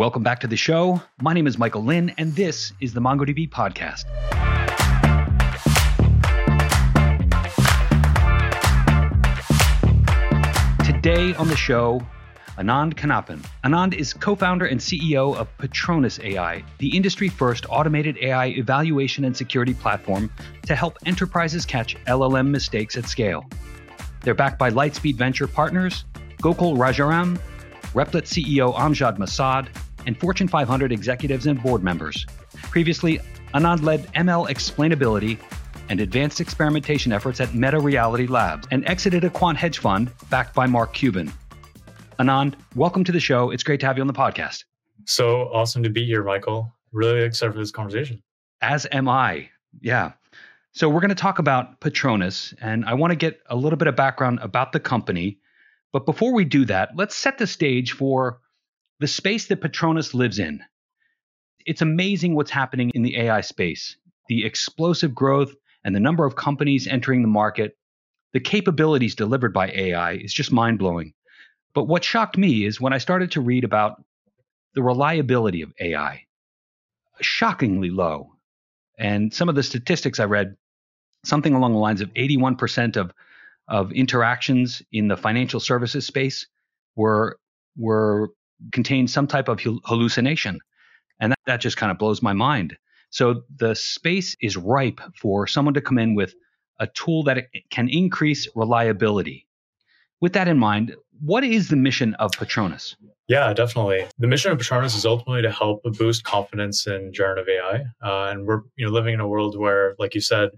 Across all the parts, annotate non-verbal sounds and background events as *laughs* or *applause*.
Welcome back to the show. My name is Michael Lynn, and this is the MongoDB podcast. Today on the show, Anand Kannappan. Anand is co founder and CEO of Patronus AI, the industry first automated AI evaluation and security platform to help enterprises catch LLM mistakes at scale. They're backed by Lightspeed Venture Partners, Gokul Rajaram, Replit CEO Amjad Masad, and Fortune 500 executives and board members. Previously, Anand led ML explainability and advanced experimentation efforts at Meta Reality Labs and exited a quant hedge fund backed by Mark Cuban. Anand, welcome to the show. It's great to have you on the podcast. So awesome to be here, Michael. Really excited for this conversation. As am I. Yeah. So we're going to talk about Patronus, and I want to get a little bit of background about the company. But before we do that, let's set the stage for the space that Patronus lives in. It's amazing what's happening in the AI space. The explosive growth and the number of companies entering the market, the capabilities delivered by AI is just mind blowing. But what shocked me is when I started to read about the reliability of AI, shockingly low. And some of the statistics I read, something along the lines of 81% of, of interactions in the financial services space were, were contained some type of hallucination. And that, that just kind of blows my mind. So the space is ripe for someone to come in with a tool that can increase reliability. With that in mind, what is the mission of Patronus? Yeah, definitely. The mission of Patronus is ultimately to help boost confidence in generative AI. Uh, and we're you know living in a world where, like you said,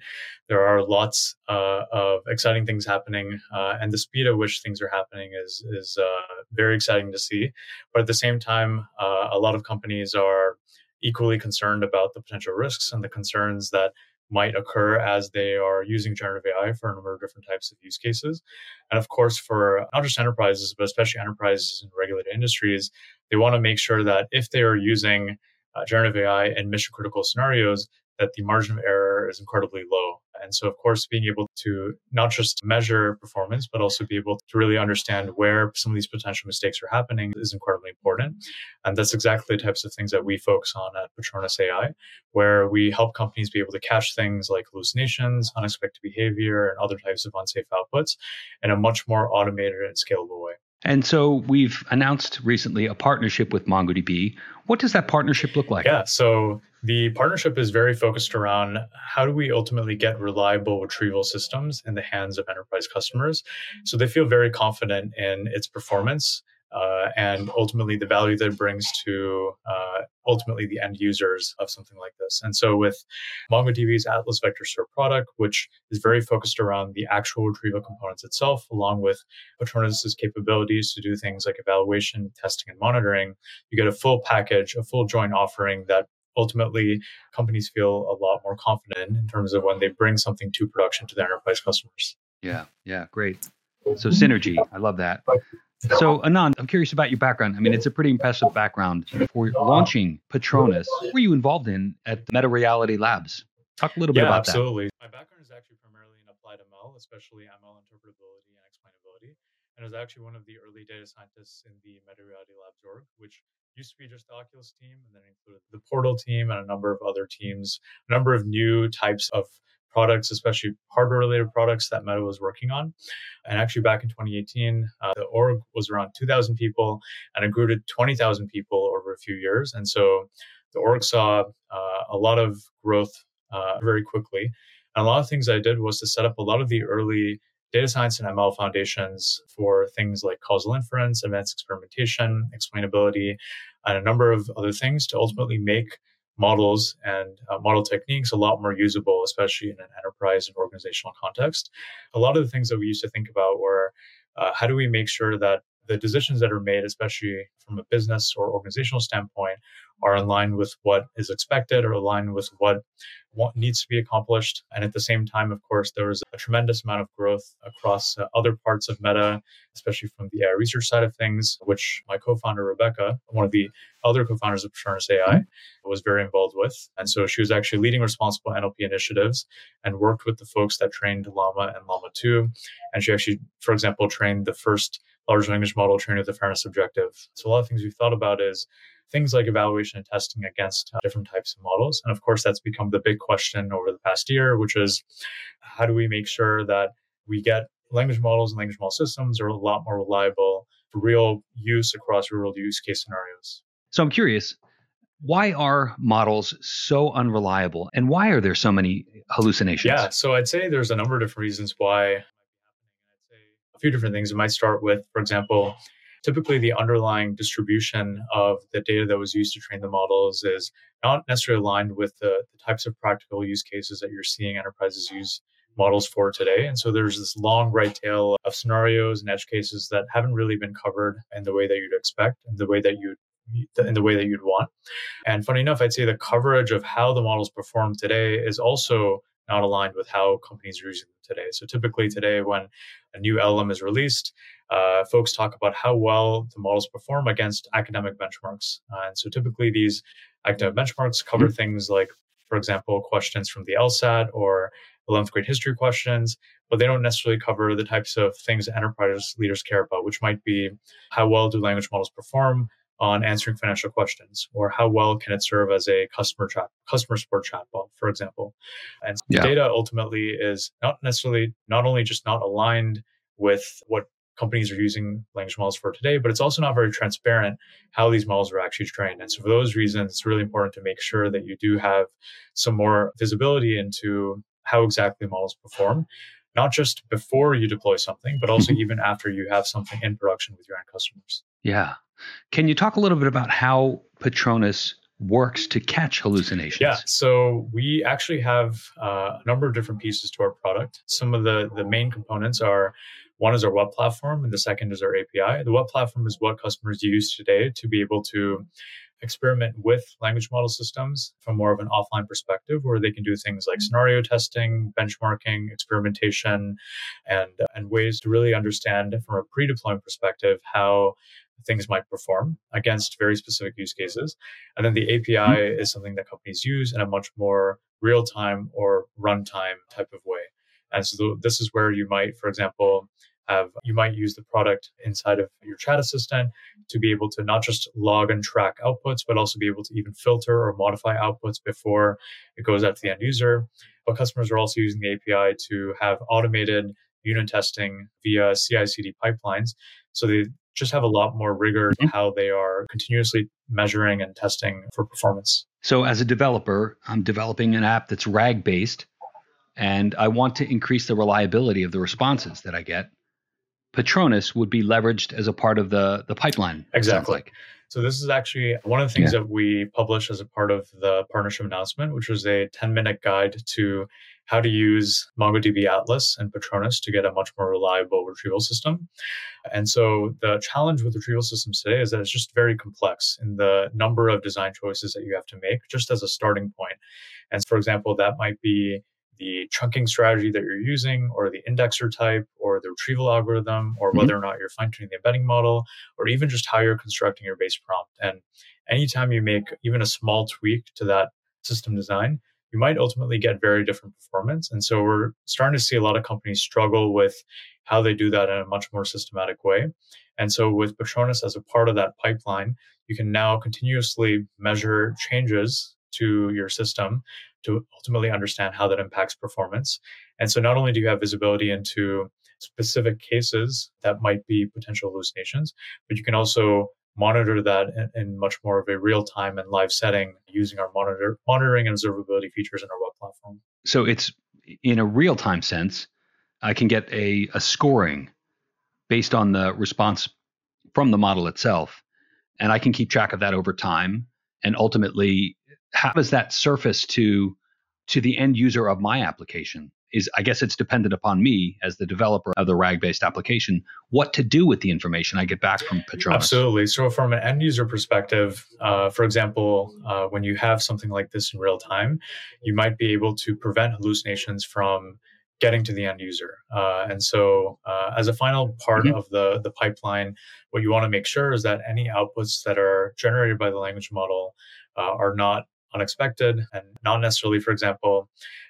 there are lots uh, of exciting things happening, uh, and the speed at which things are happening is is uh, very exciting to see. But at the same time, uh, a lot of companies are equally concerned about the potential risks and the concerns that might occur as they are using generative AI for a number of different types of use cases. And of course, for not just enterprises, but especially enterprises in regulated industries, they want to make sure that if they are using uh, generative AI in mission critical scenarios, that the margin of error is incredibly low. And so, of course, being able to not just measure performance, but also be able to really understand where some of these potential mistakes are happening is incredibly important. And that's exactly the types of things that we focus on at Patronus AI, where we help companies be able to catch things like hallucinations, unexpected behavior, and other types of unsafe outputs in a much more automated and scalable way. And so we've announced recently a partnership with MongoDB. What does that partnership look like? Yeah, so the partnership is very focused around how do we ultimately get reliable retrieval systems in the hands of enterprise customers so they feel very confident in its performance uh, and ultimately the value that it brings to uh, ultimately the end users of something like this. And so with MongoDB's Atlas Vector Store product, which is very focused around the actual retrieval components itself, along with Patronus's capabilities to do things like evaluation, testing, and monitoring, you get a full package, a full joint offering that ultimately companies feel a lot more confident in terms of when they bring something to production to their enterprise customers. Yeah, yeah, great. So synergy, I love that. So Anand, I'm curious about your background. I mean, it's a pretty impressive background for launching Patronus. What were you involved in at Meta Reality Labs? Talk a little bit yeah, about absolutely. that. My background is actually primarily in applied ML, especially ML interpretability and explainability. And I was actually one of the early data scientists in the Meta Reality Labs org, which used to be just the Oculus team, and then included the Portal team and a number of other teams, a number of new types of products, especially hardware related products that Meta was working on. And actually, back in 2018, uh, the org was around 2,000 people and it grew to 20,000 people over a few years. And so the org saw uh, a lot of growth uh, very quickly. And a lot of things I did was to set up a lot of the early data science and ML foundations for things like causal inference, advanced experimentation, explainability, and a number of other things to ultimately make models and uh, model techniques a lot more usable, especially in an enterprise and organizational context. A lot of the things that we used to think about were uh, how do we make sure that the decisions that are made, especially from a business or organizational standpoint, are in line with what is expected or aligned with what, what needs to be accomplished. And at the same time, of course, there was a tremendous amount of growth across uh, other parts of Meta, especially from the AI research side of things, which my co-founder Rebecca, one of the other co-founders of Patronus AI, was very involved with. And so she was actually leading responsible NLP initiatives and worked with the folks that trained Llama and Llama 2. And she actually, for example, trained the first large language model trained with the fairness objective. So a lot of things we've thought about is things like evaluation and testing against uh, different types of models. And of course, that's become the big question over the past year, which is how do we make sure that we get language models and language model systems are a lot more reliable for real use across real use case scenarios. So I'm curious, why are models so unreliable and why are there so many hallucinations? Yeah, so I'd say there's a number of different reasons why. Few different things. It might start with, for example, typically the underlying distribution of the data that was used to train the models is not necessarily aligned with the, the types of practical use cases that you're seeing enterprises use models for today. And so there's this long right tail of scenarios and edge cases that haven't really been covered in the way that you'd expect and the way that you'd in the way that you'd want. And funny enough, I'd say the coverage of how the models perform today is also not aligned with how companies are using them today. So typically today, when a new LLM is released, uh, folks talk about how well the models perform against academic benchmarks. Uh, and so typically these academic benchmarks cover mm-hmm. things like, for example, questions from the LSAT or 11th grade history questions, but they don't necessarily cover the types of things that enterprise leaders care about, which might be how well do language models perform on answering financial questions, or how well can it serve as a customer chat, customer support chatbot, for example. And yeah. data ultimately is not necessarily not only just not aligned with what companies are using language models for today, but it's also not very transparent how these models are actually trained. And so for those reasons, it's really important to make sure that you do have some more visibility into how exactly models perform, not just before you deploy something, but also *laughs* even after you have something in production with your end customers. Yeah. Can you talk a little bit about how Patronus works to catch hallucinations? Yeah, so we actually have uh, a number of different pieces to our product. Some of the, the main components are one is our web platform, and the second is our API. The web platform is what customers use today to be able to experiment with language model systems from more of an offline perspective, where they can do things like scenario testing, benchmarking, experimentation, and, and ways to really understand from a pre deployment perspective how things might perform against very specific use cases. And then the API mm-hmm. is something that companies use in a much more real time or runtime type of way. And so this is where you might, for example, have you might use the product inside of your chat assistant to be able to not just log and track outputs, but also be able to even filter or modify outputs before it goes out to the end user. But customers are also using the API to have automated unit testing via CI CD pipelines. So they just have a lot more rigor mm-hmm. how they are continuously measuring and testing for performance. So, as a developer, I'm developing an app that's RAG based, and I want to increase the reliability of the responses that I get. Patronus would be leveraged as a part of the the pipeline. Exactly. Like. So this is actually one of the things yeah. that we published as a part of the partnership announcement, which was a 10 minute guide to how to use MongoDB Atlas and Patronus to get a much more reliable retrieval system. And so the challenge with retrieval systems today is that it's just very complex in the number of design choices that you have to make just as a starting point. And for example, that might be the chunking strategy that you're using or the indexer type or the retrieval algorithm or mm-hmm. whether or not you're fine tuning the embedding model or even just how you're constructing your base prompt. And anytime you make even a small tweak to that system design, you might ultimately get very different performance. And so we're starting to see a lot of companies struggle with how they do that in a much more systematic way. And so with Patronus as a part of that pipeline, you can now continuously measure changes to your system to ultimately understand how that impacts performance. And so not only do you have visibility into specific cases that might be potential hallucinations, but you can also monitor that in, much more of a real time and live setting using our monitor monitoring and observability features in our web platform. So it's in a real time sense, I can get a, a scoring based on the response from the model itself. And I can keep track of that over time. And ultimately, how does that surface to to the end user of my application? Is I guess it's dependent upon me as the developer of the RAG based application what to do with the information I get back from Patronus. Absolutely. So, from an end user perspective, uh, for example, uh, when you have something like this in real time, you might be able to prevent hallucinations from getting to the end user. Uh, and so, uh, as a final part mm-hmm. of the, the pipeline, what you want to make sure is that any outputs that are generated by the language model uh, are not unexpected and not necessarily, for example,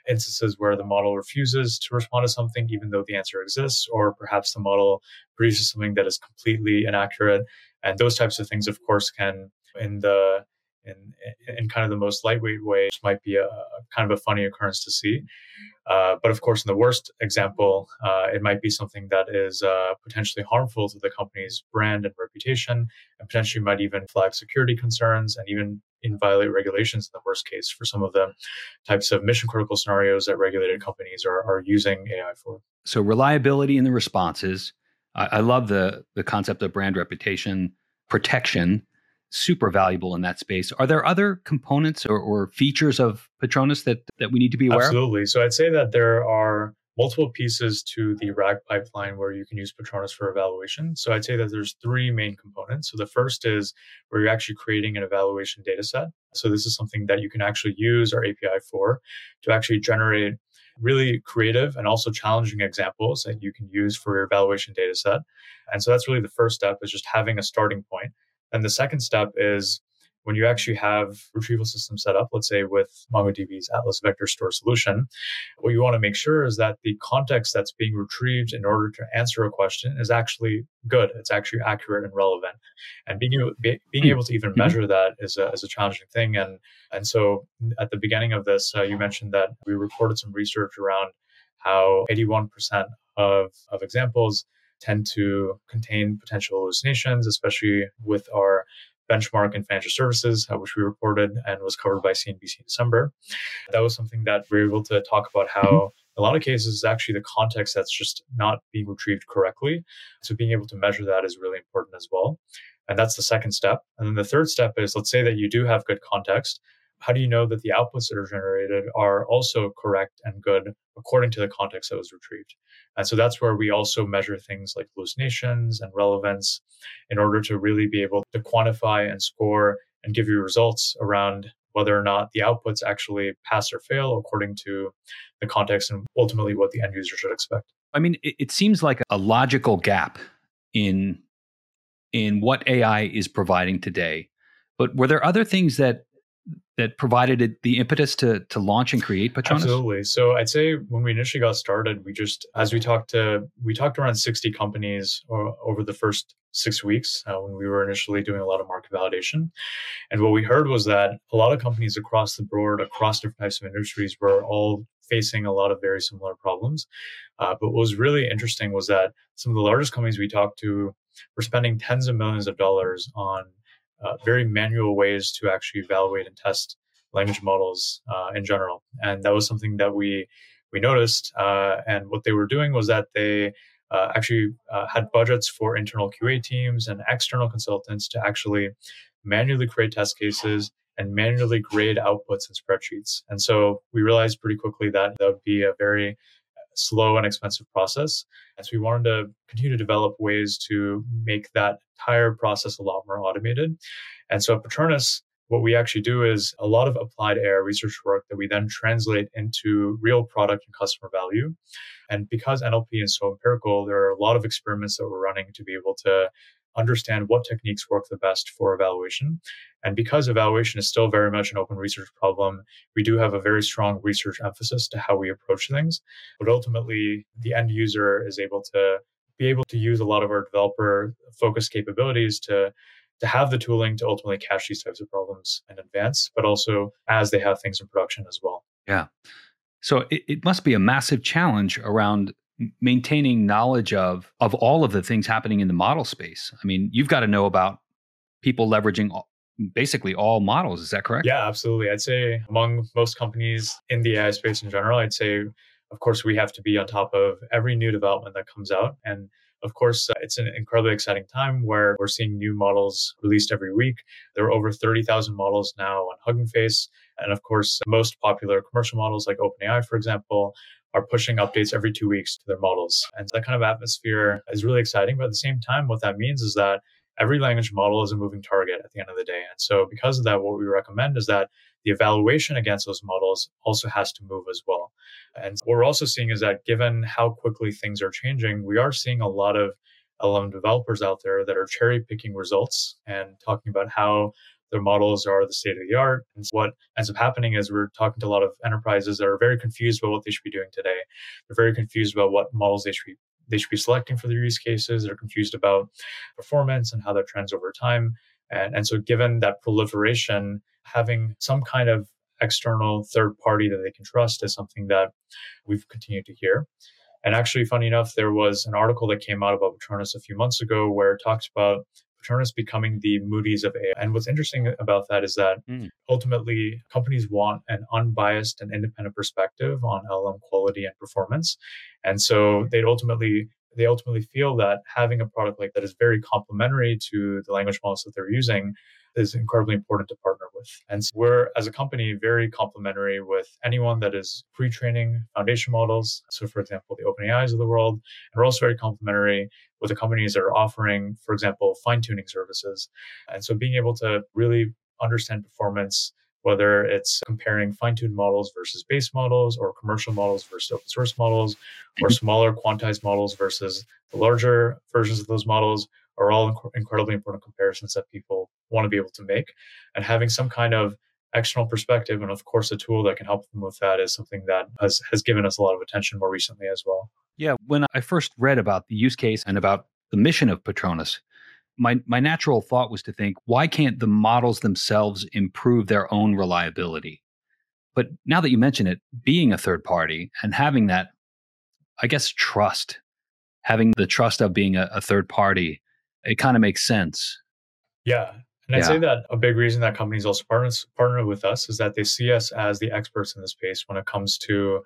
instances where the model refuses to respond to something even though the answer exists, or perhaps the model produces something that is completely inaccurate. And those types of things, of course, can in the in, in kind of the most lightweight way, which might be a, a kind of a funny occurrence to see. Uh, but of course, in the worst example, uh, it might be something that is uh, potentially harmful to the company's brand and reputation, and potentially might even flag security concerns and even in violate regulations in the worst case for some of the types of mission critical scenarios that regulated companies are, are using AI for. So reliability in the responses. I, I love the the concept of brand reputation protection super valuable in that space. Are there other components or, or features of Patronus that, that we need to be aware Absolutely. of? Absolutely. So I'd say that there are multiple pieces to the RAG pipeline where you can use Patronus for evaluation. So I'd say that there's three main components. So the first is where you're actually creating an evaluation data set. So this is something that you can actually use our API for to actually generate really creative and also challenging examples that you can use for your evaluation data set. And so that's really the first step is just having a starting point. And the second step is when you actually have retrieval system set up, let's say with MongoDB's Atlas Vector Store solution, what you want to make sure is that the context that's being retrieved in order to answer a question is actually good. It's actually accurate and relevant. And being, being hmm. able to even mm-hmm. measure that is a, is a challenging thing. And, and so at the beginning of this, uh, you mentioned that we reported some research around how 81% of, of examples tend to contain potential hallucinations, especially with our benchmark in financial services, uh, which we reported and was covered by CNBC in December. That was something that we were able to talk about how mm-hmm. a lot of cases is actually the context that's just not being retrieved correctly. So being able to measure that is really important as well. And that's the second step. And then the third step is let's say that you do have good context, how do you know that the outputs that are generated are also correct and good according to the context that was retrieved? And so that's where we also measure things like hallucinations and relevance in order to really be able to quantify and score and give you results around whether or not the outputs actually pass or fail according to the context and ultimately what the end user should expect. I mean, it, it seems like a logical gap in in what AI is providing today. But were there other things that that provided it the impetus to to launch and create Patronus? Absolutely. So I'd say when we initially got started, we just as we talked to we talked around 60 companies over the first six weeks uh, when we were initially doing a lot of market validation. And what we heard was that a lot of companies across the board, across different types of industries, were all facing a lot of very similar problems. Uh, but what was really interesting was that some of the largest companies we talked to were spending tens of millions of dollars on uh, very manual ways to actually evaluate and test language models uh, in general. And that was something that we we noticed. Uh, and what they were doing was that they uh, actually uh, had budgets for internal QA teams and external consultants to actually manually create test cases and manually grade outputs in spreadsheets. And so we realized pretty quickly that that would be a very slow and expensive process. And so we wanted to continue to develop ways to make that entire process a lot more automated. And so at Patronus, what we actually do is a lot of applied AI research work that we then translate into real product and customer value. And because NLP is so empirical, there are a lot of experiments that we're running to be able to understand what techniques work the best for evaluation. And because evaluation is still very much an open research problem, we do have a very strong research emphasis to how we approach things. But ultimately, the end user is able to be able to use a lot of our developer focused capabilities to to have the tooling to ultimately catch these types of problems in advance, but also as they have things in production as well. Yeah. So it, it must be a massive challenge around maintaining knowledge of of all of the things happening in the model space. I mean, you've got to know about people leveraging all, basically all models. Is that correct? Yeah, absolutely. I'd say among most companies in the AI space in general, I'd say, of course, we have to be on top of every new development that comes out. And of course, uh, it's an incredibly exciting time where we're seeing new models released every week. There are over 30,000 models now on Hugging Face. And of course, most popular commercial models like OpenAI, for example, are pushing updates every two weeks to their models. And that kind of atmosphere is really exciting. But at the same time, what that means is that every language model is a moving target at the end of the day. And so, because of that, what we recommend is that the evaluation against those models also has to move as well. And what we're also seeing is that given how quickly things are changing, we are seeing a lot of LLM developers out there that are cherry picking results and talking about how their models are the state of the art. And what ends up happening is we're talking to a lot of enterprises that are very confused about what they should be doing today. They're very confused about what models they should be they should be selecting for their use cases. They're confused about performance and how that trends over time. And, and so, given that proliferation, having some kind of external third party that they can trust is something that we've continued to hear. And actually, funny enough, there was an article that came out about Patronus a few months ago where it talks about Patronus becoming the Moody's of AI. And what's interesting about that is that mm. ultimately companies want an unbiased and independent perspective on LLM quality and performance. And so they'd ultimately they ultimately feel that having a product like that is very complementary to the language models that they're using is incredibly important to partner with. And so we're, as a company, very complementary with anyone that is pre training foundation models. So, for example, the OpenAIs of the world. And we're also very complementary with the companies that are offering, for example, fine tuning services. And so, being able to really understand performance whether it's comparing fine-tuned models versus base models or commercial models versus open source models or *laughs* smaller quantized models versus the larger versions of those models are all inc- incredibly important comparisons that people want to be able to make. And having some kind of external perspective and of course a tool that can help them with that is something that has has given us a lot of attention more recently as well. Yeah, when I first read about the use case and about the mission of Patronus, my my natural thought was to think, why can't the models themselves improve their own reliability? But now that you mention it, being a third party and having that, I guess, trust, having the trust of being a, a third party, it kind of makes sense. Yeah. And I'd say that a big reason that companies also partner, partner with us is that they see us as the experts in the space when it comes to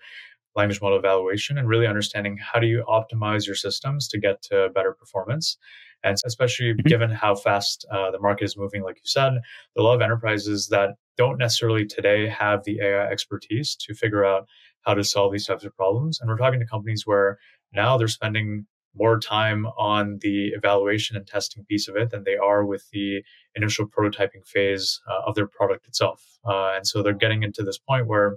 language model evaluation and really understanding how do you optimize your systems to get to better performance. And especially mm-hmm. given how fast uh, the market is moving, like you said, there are a lot of enterprises that don't necessarily today have the AI expertise to figure out how to solve these types of problems. And we're talking to companies where now they're spending more time on the evaluation and testing piece of it than they are with the initial prototyping phase uh, of their product itself. Uh, and so they're getting into this point where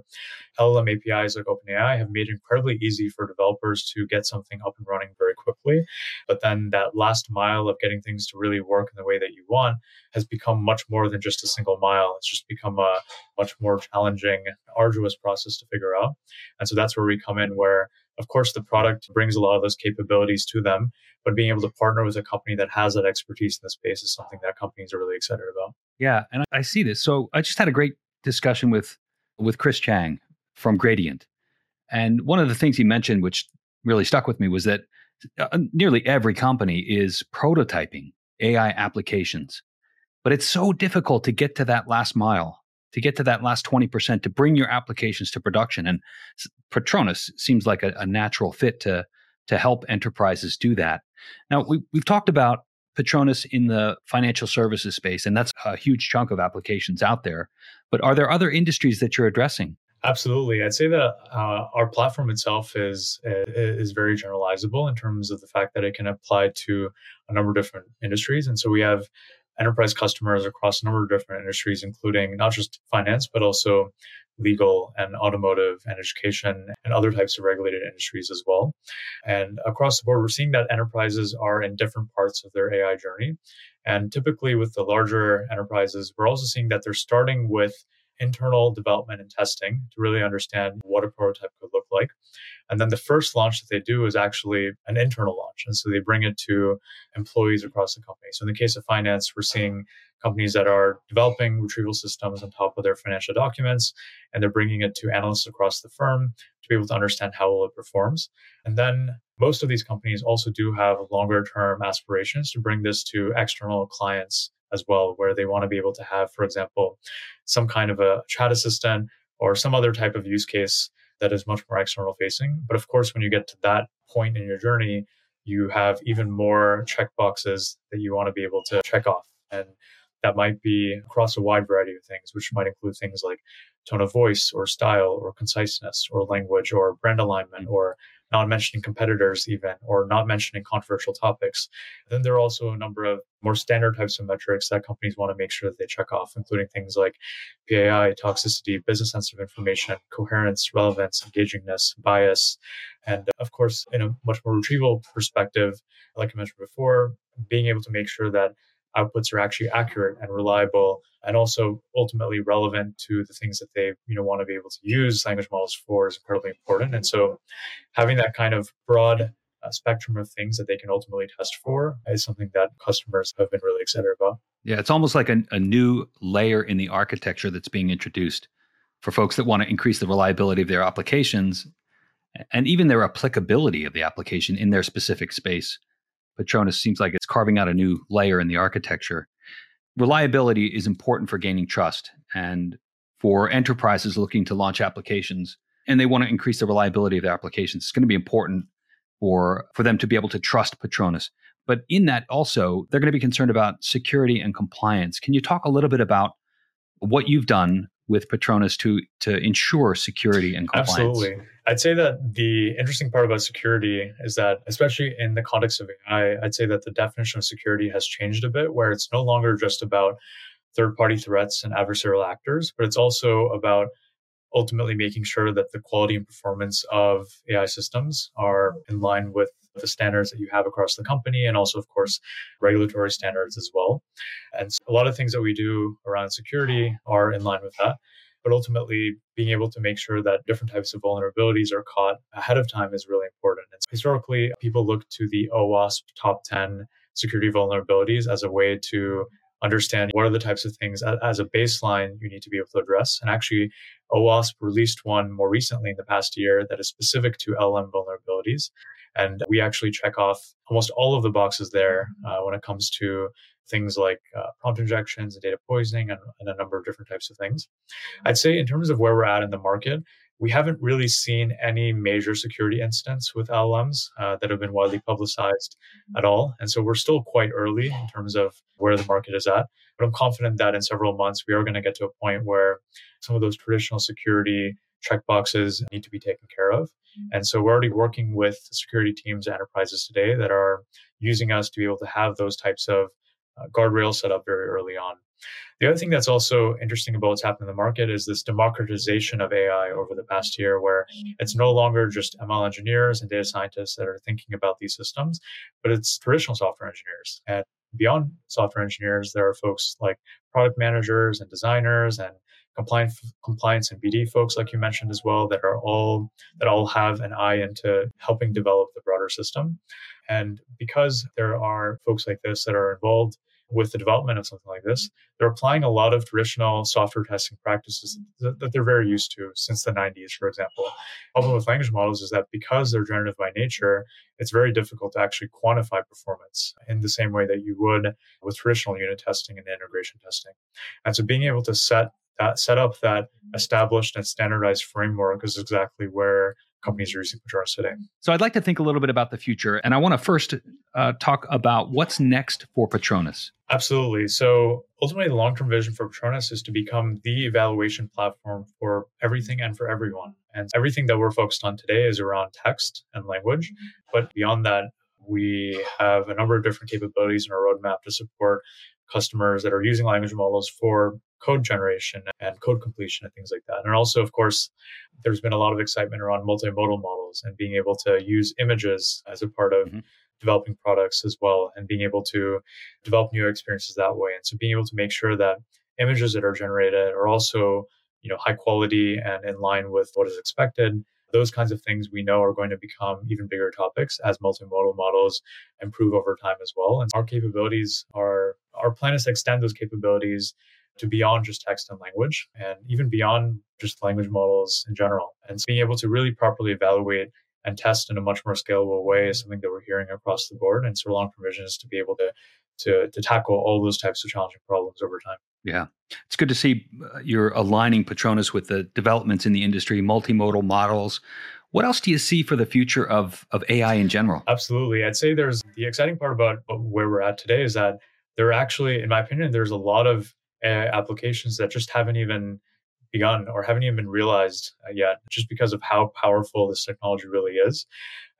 LLM APIs like OpenAI have made it incredibly easy for developers to get something up and running very quickly. But then that last mile of getting things to really work in the way that you want has become much more than just a single mile. It's just become a much more challenging, arduous process to figure out. And so that's where we come in, where of course, the product brings a lot of those capabilities to them, but being able to partner with a company that has that expertise in the space is something that companies are really excited about. Yeah, and I see this. So I just had a great discussion with with Chris Chang from Gradient, and one of the things he mentioned, which really stuck with me, was that uh, nearly every company is prototyping AI applications, but it's so difficult to get to that last mile to get to that last 20% to bring your applications to production. And Patronus seems like a, a natural fit to, to help enterprises do that. Now, we, we've talked about Patronus in the financial services space, and that's a huge chunk of applications out there. But are there other industries that you're addressing? Absolutely, I'd say that uh, our platform itself is is very generalizable in terms of the fact that it can apply to a number of different industries, and so we have enterprise customers across a number of different industries, including not just finance, but also legal and automotive and education and other types of regulated industries as well. And across the board, we're seeing that enterprises are in different parts of their AI journey. And typically with the larger enterprises, we're also seeing that they're starting with internal development and testing to really understand what a prototype could look like. And then the first launch that they do is actually an internal launch. And so they bring it to employees across the company. So in the case of finance, we're seeing companies that are developing retrieval systems on top of their financial documents, and they're bringing it to analysts across the firm to be able to understand how well it performs. And then most of these companies also do have longer term aspirations to bring this to external clients as well, where they want to be able to have, for example, some kind of a chat assistant or some other type of use case that is much more external facing. But of course, when you get to that point in your journey, you have even more checkboxes that you want to be able to check off. And that might be across a wide variety of things, which might include things like tone of voice or style or conciseness or language or brand alignment mm. or not mentioning competitors even or not mentioning controversial topics. then there are also a number of more standard types of metrics that companies want to make sure that they check off, including things like PII, toxicity, business sensitive information, coherence, relevance, engagingness, bias, and of course, in a much more retrieval perspective, like I mentioned before, being able to make sure that outputs are actually accurate and reliable and also ultimately relevant to the things that they you know want to be able to use language models for is incredibly important and so having that kind of broad uh, spectrum of things that they can ultimately test for is something that customers have been really excited about. Yeah, it's almost like a, a new layer in the architecture that's being introduced for folks that want to increase the reliability of their applications and even their applicability of the application in their specific space. Patronus seems like it's carving out a new layer in the architecture. Reliability is important for gaining trust and for enterprises looking to launch applications and they want to increase the reliability of their applications. It's going to be important for, for them to be able to trust Patronus. But in that also, they're going to be concerned about security and compliance. Can you talk a little bit about what you've done with Patronus to to ensure security and compliance? Absolutely. I'd say that the interesting part about security is that, especially in the context of AI, I'd say that the definition of security has changed a bit, where it's no longer just about third party threats and adversarial actors, but it's also about ultimately making sure that the quality and performance of AI systems are in line with the standards that you have across the company and also of course regulatory standards as well and so a lot of things that we do around security are in line with that but ultimately being able to make sure that different types of vulnerabilities are caught ahead of time is really important and so historically people look to the OWASP top 10 security vulnerabilities as a way to understand what are the types of things as a baseline you need to be able to address. And actually, OWASP released one more recently in the past year that is specific to LM vulnerabilities. And we actually check off almost all of the boxes there uh, when it comes to things like uh, prompt injections and data poisoning and, and a number of different types of things. I'd say, in terms of where we're at in the market, we haven't really seen any major security incidents with LLMs uh, that have been widely publicized at all. And so we're still quite early in terms of where the market is at. But I'm confident that in several months, we are going to get to a point where some of those traditional security checkboxes need to be taken care of. And so we're already working with security teams and enterprises today that are using us to be able to have those types of uh, guardrails set up very early on. The other thing that's also interesting about what's happened in the market is this democratization of AI over the past year, where it's no longer just ML engineers and data scientists that are thinking about these systems, but it's traditional software engineers. And beyond software engineers, there are folks like product managers and designers and compliance compliance and BD folks like you mentioned as well that are all that all have an eye into helping develop the broader system. And because there are folks like this that are involved with the development of something like this, they're applying a lot of traditional software testing practices that, that, they're very used to since the 90s, for example. Problem with language models is that because they're generative by nature, it's very difficult to actually quantify performance in the same way that you would with traditional unit testing and integration testing. And so being able to set that set up that established and standardized framework is exactly where companies are using Patronus today. So I'd like to think a little bit about the future, and I want to first uh, talk about what's next for Patronus. Absolutely. So ultimately, the long-term vision for Patronus is to become the evaluation platform for everything and for everyone. And everything that we're focused on today is around text and language, but beyond that, we have a number of different capabilities in our roadmap to support customers that are using language models for code generation and code completion and things like that. And also, of course, there's been a lot of excitement around multimodal models and being able to use images as a part of mm-hmm. developing products as well and being able to develop new experiences that way. And so being able to make sure that images that are generated are also, you know, high quality and in line with what is expected. Those kinds of things we know are going to become even bigger topics as multimodal models improve over time as well. And our capabilities are, our plan is to extend those capabilities to beyond just text and language and even beyond just language models in general. And so being able to really properly evaluate and test in a much more scalable way is something that we're hearing across the board. And so long provision is to be able to, to, to tackle all those types of challenging problems over time. Yeah. It's good to see uh, you're aligning Patronus with the developments in the industry, multimodal models. What else do you see for the future of, of AI in general? Absolutely. I'd say there's the exciting part about where we're at today is that there are actually, in my opinion, there's a lot of uh, applications that just haven't even begun or haven't even been realized uh, yet, just because of how powerful this technology really is.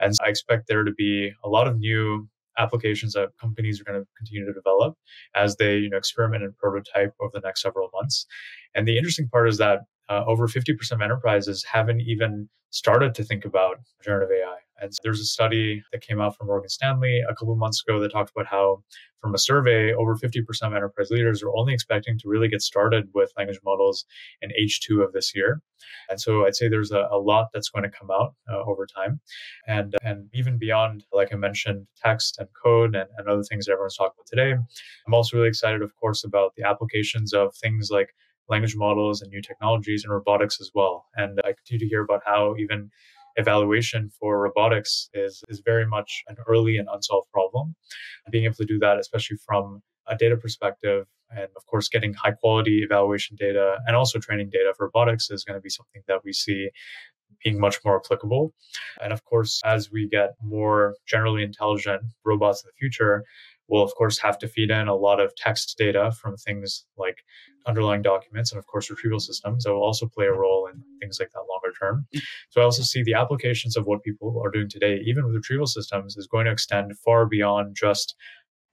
And so I expect there to be a lot of new applications that companies are going to continue to develop as they you know experiment and prototype over the next several months. And the interesting part is that uh, over 50% of enterprises haven't even started to think about generative AI. And so there's a study that came out from Morgan Stanley a couple months ago that talked about how, from a survey, over 50% of enterprise leaders are only expecting to really get started with language models in H2 of this year. And so I'd say there's a, a lot that's going to come out uh, over time. And, and even beyond, like I mentioned, text and code and, and other things that everyone's talking about today, I'm also really excited, of course, about the applications of things like language models and new technologies and robotics as well. And I continue to hear about how even evaluation for robotics is, is very much an early and unsolved problem. And being able to do that, especially from a data perspective, and of course, getting high quality evaluation data and also training data for robotics is going to be something that we see being much more applicable. And of course, as we get more generally intelligent robots in the future, we'll of course have to feed in a lot of text data from things like underlying documents and of course retrieval systems. That will also play a role in things like that longer term. So i also see the applications of what people are doing today even with retrieval systems is going to extend far beyond just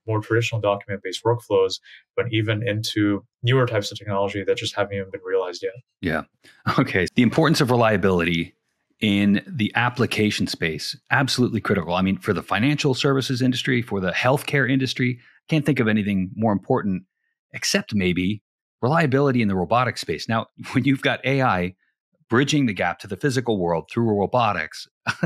more traditional document based workflows but even into newer types of technology that just haven't even been realized yet. Yeah. *laughs* Okay. The importance of reliability in the application space absolutely critical. I mean for the financial services industry for the healthcare industry can't think of anything more important except maybe reliability in the robotic space. Now *laughs* when you've got ai bridging the gap to the physical world through robotics *laughs*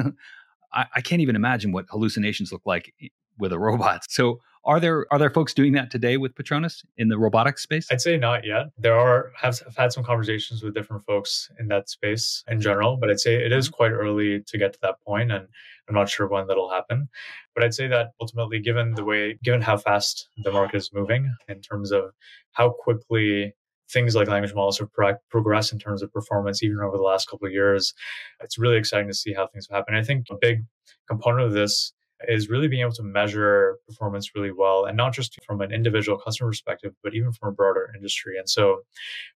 I, I, can't even imagine what hallucinations look like with a robot. *laughs* So are there are there folks doing that today with Patronus in the robotics space? I'd say not yet. There are have, have had some conversations with different folks in that space in general, but I'd say it is mm-hmm. quite early to get to that point, and I'm not sure when that'll happen. But I'd say that ultimately, given the way, given how fast the market is moving in terms of how quickly things like language models have pro- progressed in terms of performance, even over the last couple of years, it's really exciting to see how things happen. I think a big component of this is really being able to measure performance really well and not just from an individual customer perspective but even from a broader industry. And so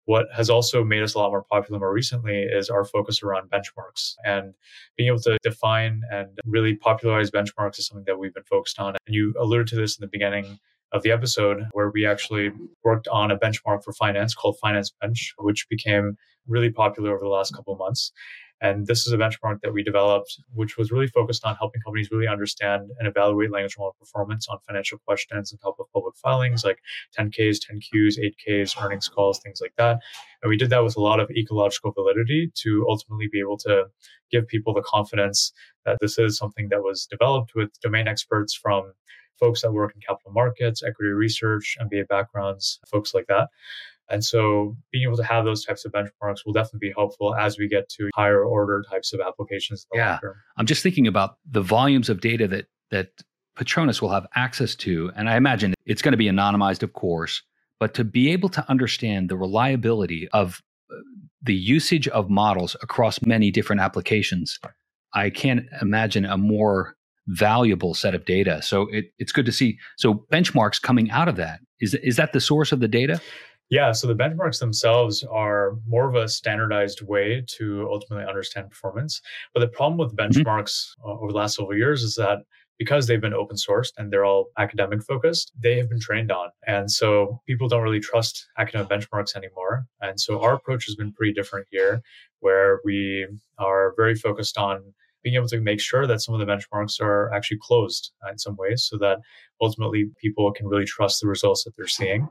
what has also made us a lot more popular more recently is our focus around benchmarks and being able to define and really popularize benchmarks is something that we've been focused on. And you alluded to this in the beginning of the episode where we actually worked on a benchmark for finance called FinanceBench which became really popular over the last couple of months and this is a benchmark that we developed, which was really focused on helping companies really understand and evaluate language model performance on financial questions and help with public filings like 10Ks, 10Qs, 8Ks, earnings calls, things like that. And we did that with a lot of ecological validity to ultimately be able to give people the confidence that this is something that was developed with domain experts from folks that work in capital markets, equity research, MBA backgrounds, folks like that. And so being able to have those types of benchmarks will definitely be helpful as we get to higher order types of applications. yeah. I'm just thinking about the volumes of data that that Patronus will have access to. And I imagine it's going to be anonymized, of course, but to be able to understand the reliability of uh, the usage of models across many different applications, I can't imagine a more valuable set of data. So it, it's good to see. So benchmarks coming out of that is is that the source of the data? Yeah, so the benchmarks themselves are more of a standardized way to ultimately understand performance. But the problem with mm-hmm. benchmarks mm-hmm. uh, over the last several years is that because they've been open sourced and they're all academic focused, they have been trained on. And so people don't really trust academic benchmarks anymore. And so our approach has been pretty different here, where we are very focused on being able to make sure that some of the benchmarks are actually closed in some ways so that ultimately people can really trust the results that they're seeing.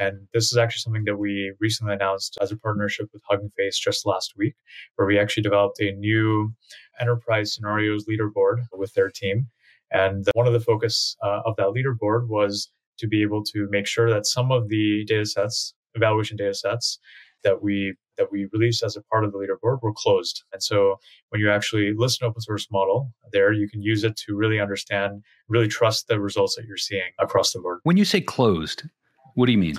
And this is actually something that we recently announced as a partnership with Hugging Face just last week, where we actually developed a new enterprise scenarios leaderboard with their team. And one of the focus uh, of that leaderboard was to be able to make sure that some of the data sets, evaluation data sets that we that we released as a part of the leaderboard were closed. And so when you actually list an open source model there, you can use it to really understand, really trust the results that you're seeing across the board. When you say closed, what do you mean?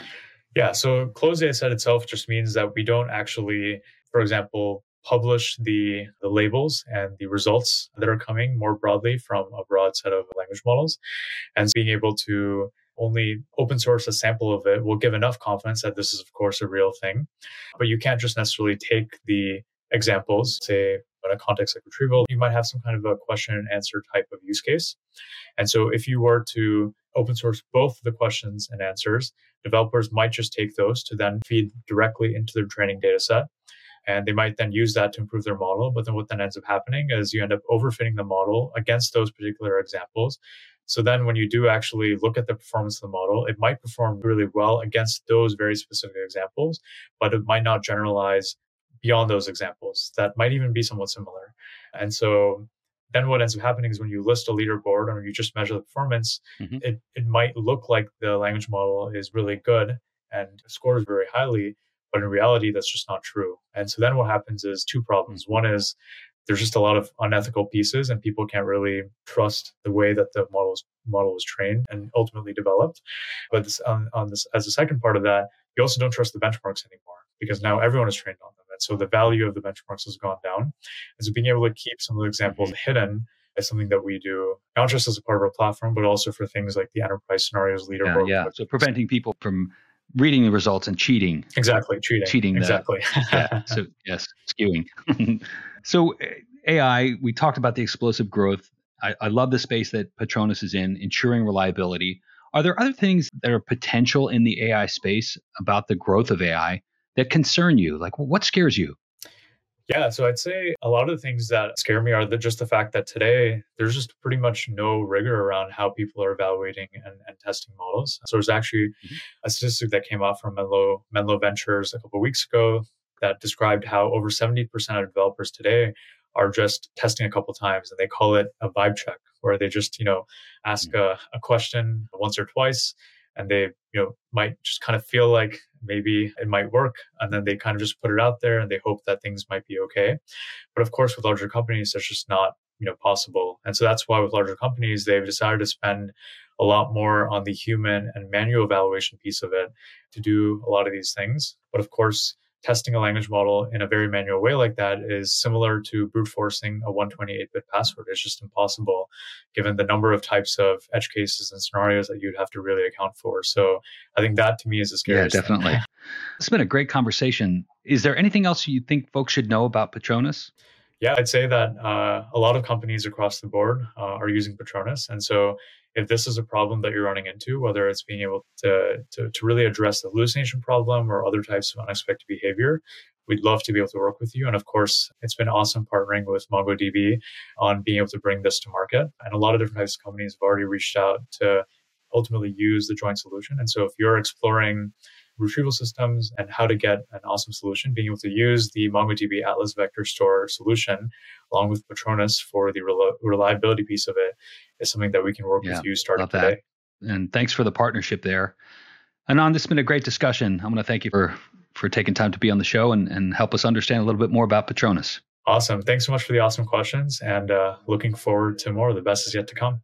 Yeah, so closed data set itself just means that we don't actually, for example, publish the, the labels and the results that are coming more broadly from a broad set of language models. And being able to only open source a sample of it will give enough confidence that this is, of course, a real thing. But you can't just necessarily take the examples, say, in a context like retrieval, you might have some kind of a question and answer type of use case. And so if you were to open source both the questions and answers, developers might just take those to then feed directly into their training data set. and they might then use that to improve their model. But then what then ends up happening is you end up overfitting the model against those particular examples. So then when you do actually look at the performance of the model, it might perform really well against those very specific examples, but it might not generalize beyond those examples that might even be somewhat similar. And so then what ends up happening is when you list a leaderboard or you just measure the performance, mm-hmm. it, it might look like the language model is really good and scores very highly, but in reality, that's just not true. And so then what happens is two problems. One is there's just a lot of unethical pieces and people can't really trust the way that the models model was trained and ultimately developed. But this, on, on this, as a second part of that, you also don't trust the benchmarks anymore because now everyone is trained on them. So the value of the benchmarks has gone down. And so being able to keep some of the examples mm-hmm. hidden is something that we do, not just as a part of our platform, but also for things like the enterprise scenarios leaderboard. Yeah, yeah. So preventing people from reading the results and cheating. Exactly, cheating. Cheating. Exactly. The, *laughs* yeah. So yes, skewing. *laughs* so AI, we talked about the explosive growth. I, I love the space that Patronus is in, ensuring reliability. Are there other things that are potential in the AI space about the growth of AI that concern you? Like, what scares you? Yeah, so I'd say a lot of the things that scare me are the, just the fact that today there's just pretty much no rigor around how people are evaluating and, and testing models. So there's actually mm-hmm. a statistic that came out from Menlo Menlo Ventures a couple of weeks ago that described how over 70% of developers today are just testing a couple times and they call it a vibe check where they just you know ask mm-hmm. a, a question once or twice and they you know might just kind of feel like maybe it might work and then they kind of just put it out there and they hope that things might be okay. But of course with larger companies that's just not you know possible. And so that's why with larger companies they've decided to spend a lot more on the human and manual evaluation piece of it to do a lot of these things. But of course testing a language model in a very manual way like that is similar to brute forcing a 128-bit password. It's just impossible given the number of types of edge cases and scenarios that you'd have to really account for. So I think that to me is a scary. Yeah, definitely. *laughs* it's been a great conversation. Is there anything else you think folks should know about Patronus? Yeah, I'd say that uh, a lot of companies across the board uh, are using Patronus. And so if this is a problem that you're running into, whether it's being able to, to, to really address the hallucination problem or other types of unexpected behavior, we'd love to be able to work with you. And of course, it's been awesome partnering with MongoDB on being able to bring this to market. And a lot of different types of companies have already reached out to ultimately use the joint solution. And so if you're exploring retrieval systems and how to get an awesome solution, being able to use the MongoDB Atlas Vector Store solution along with Patronus for the reliability piece of it is something that we can work yeah, with you starting today. And thanks for the partnership there. Anand, this has been a great discussion. I'm going to thank you for for taking time to be on the show and, and help us understand a little bit more about Patronus. Awesome. Thanks so much for the awesome questions and uh, looking forward to more. The best is yet to come.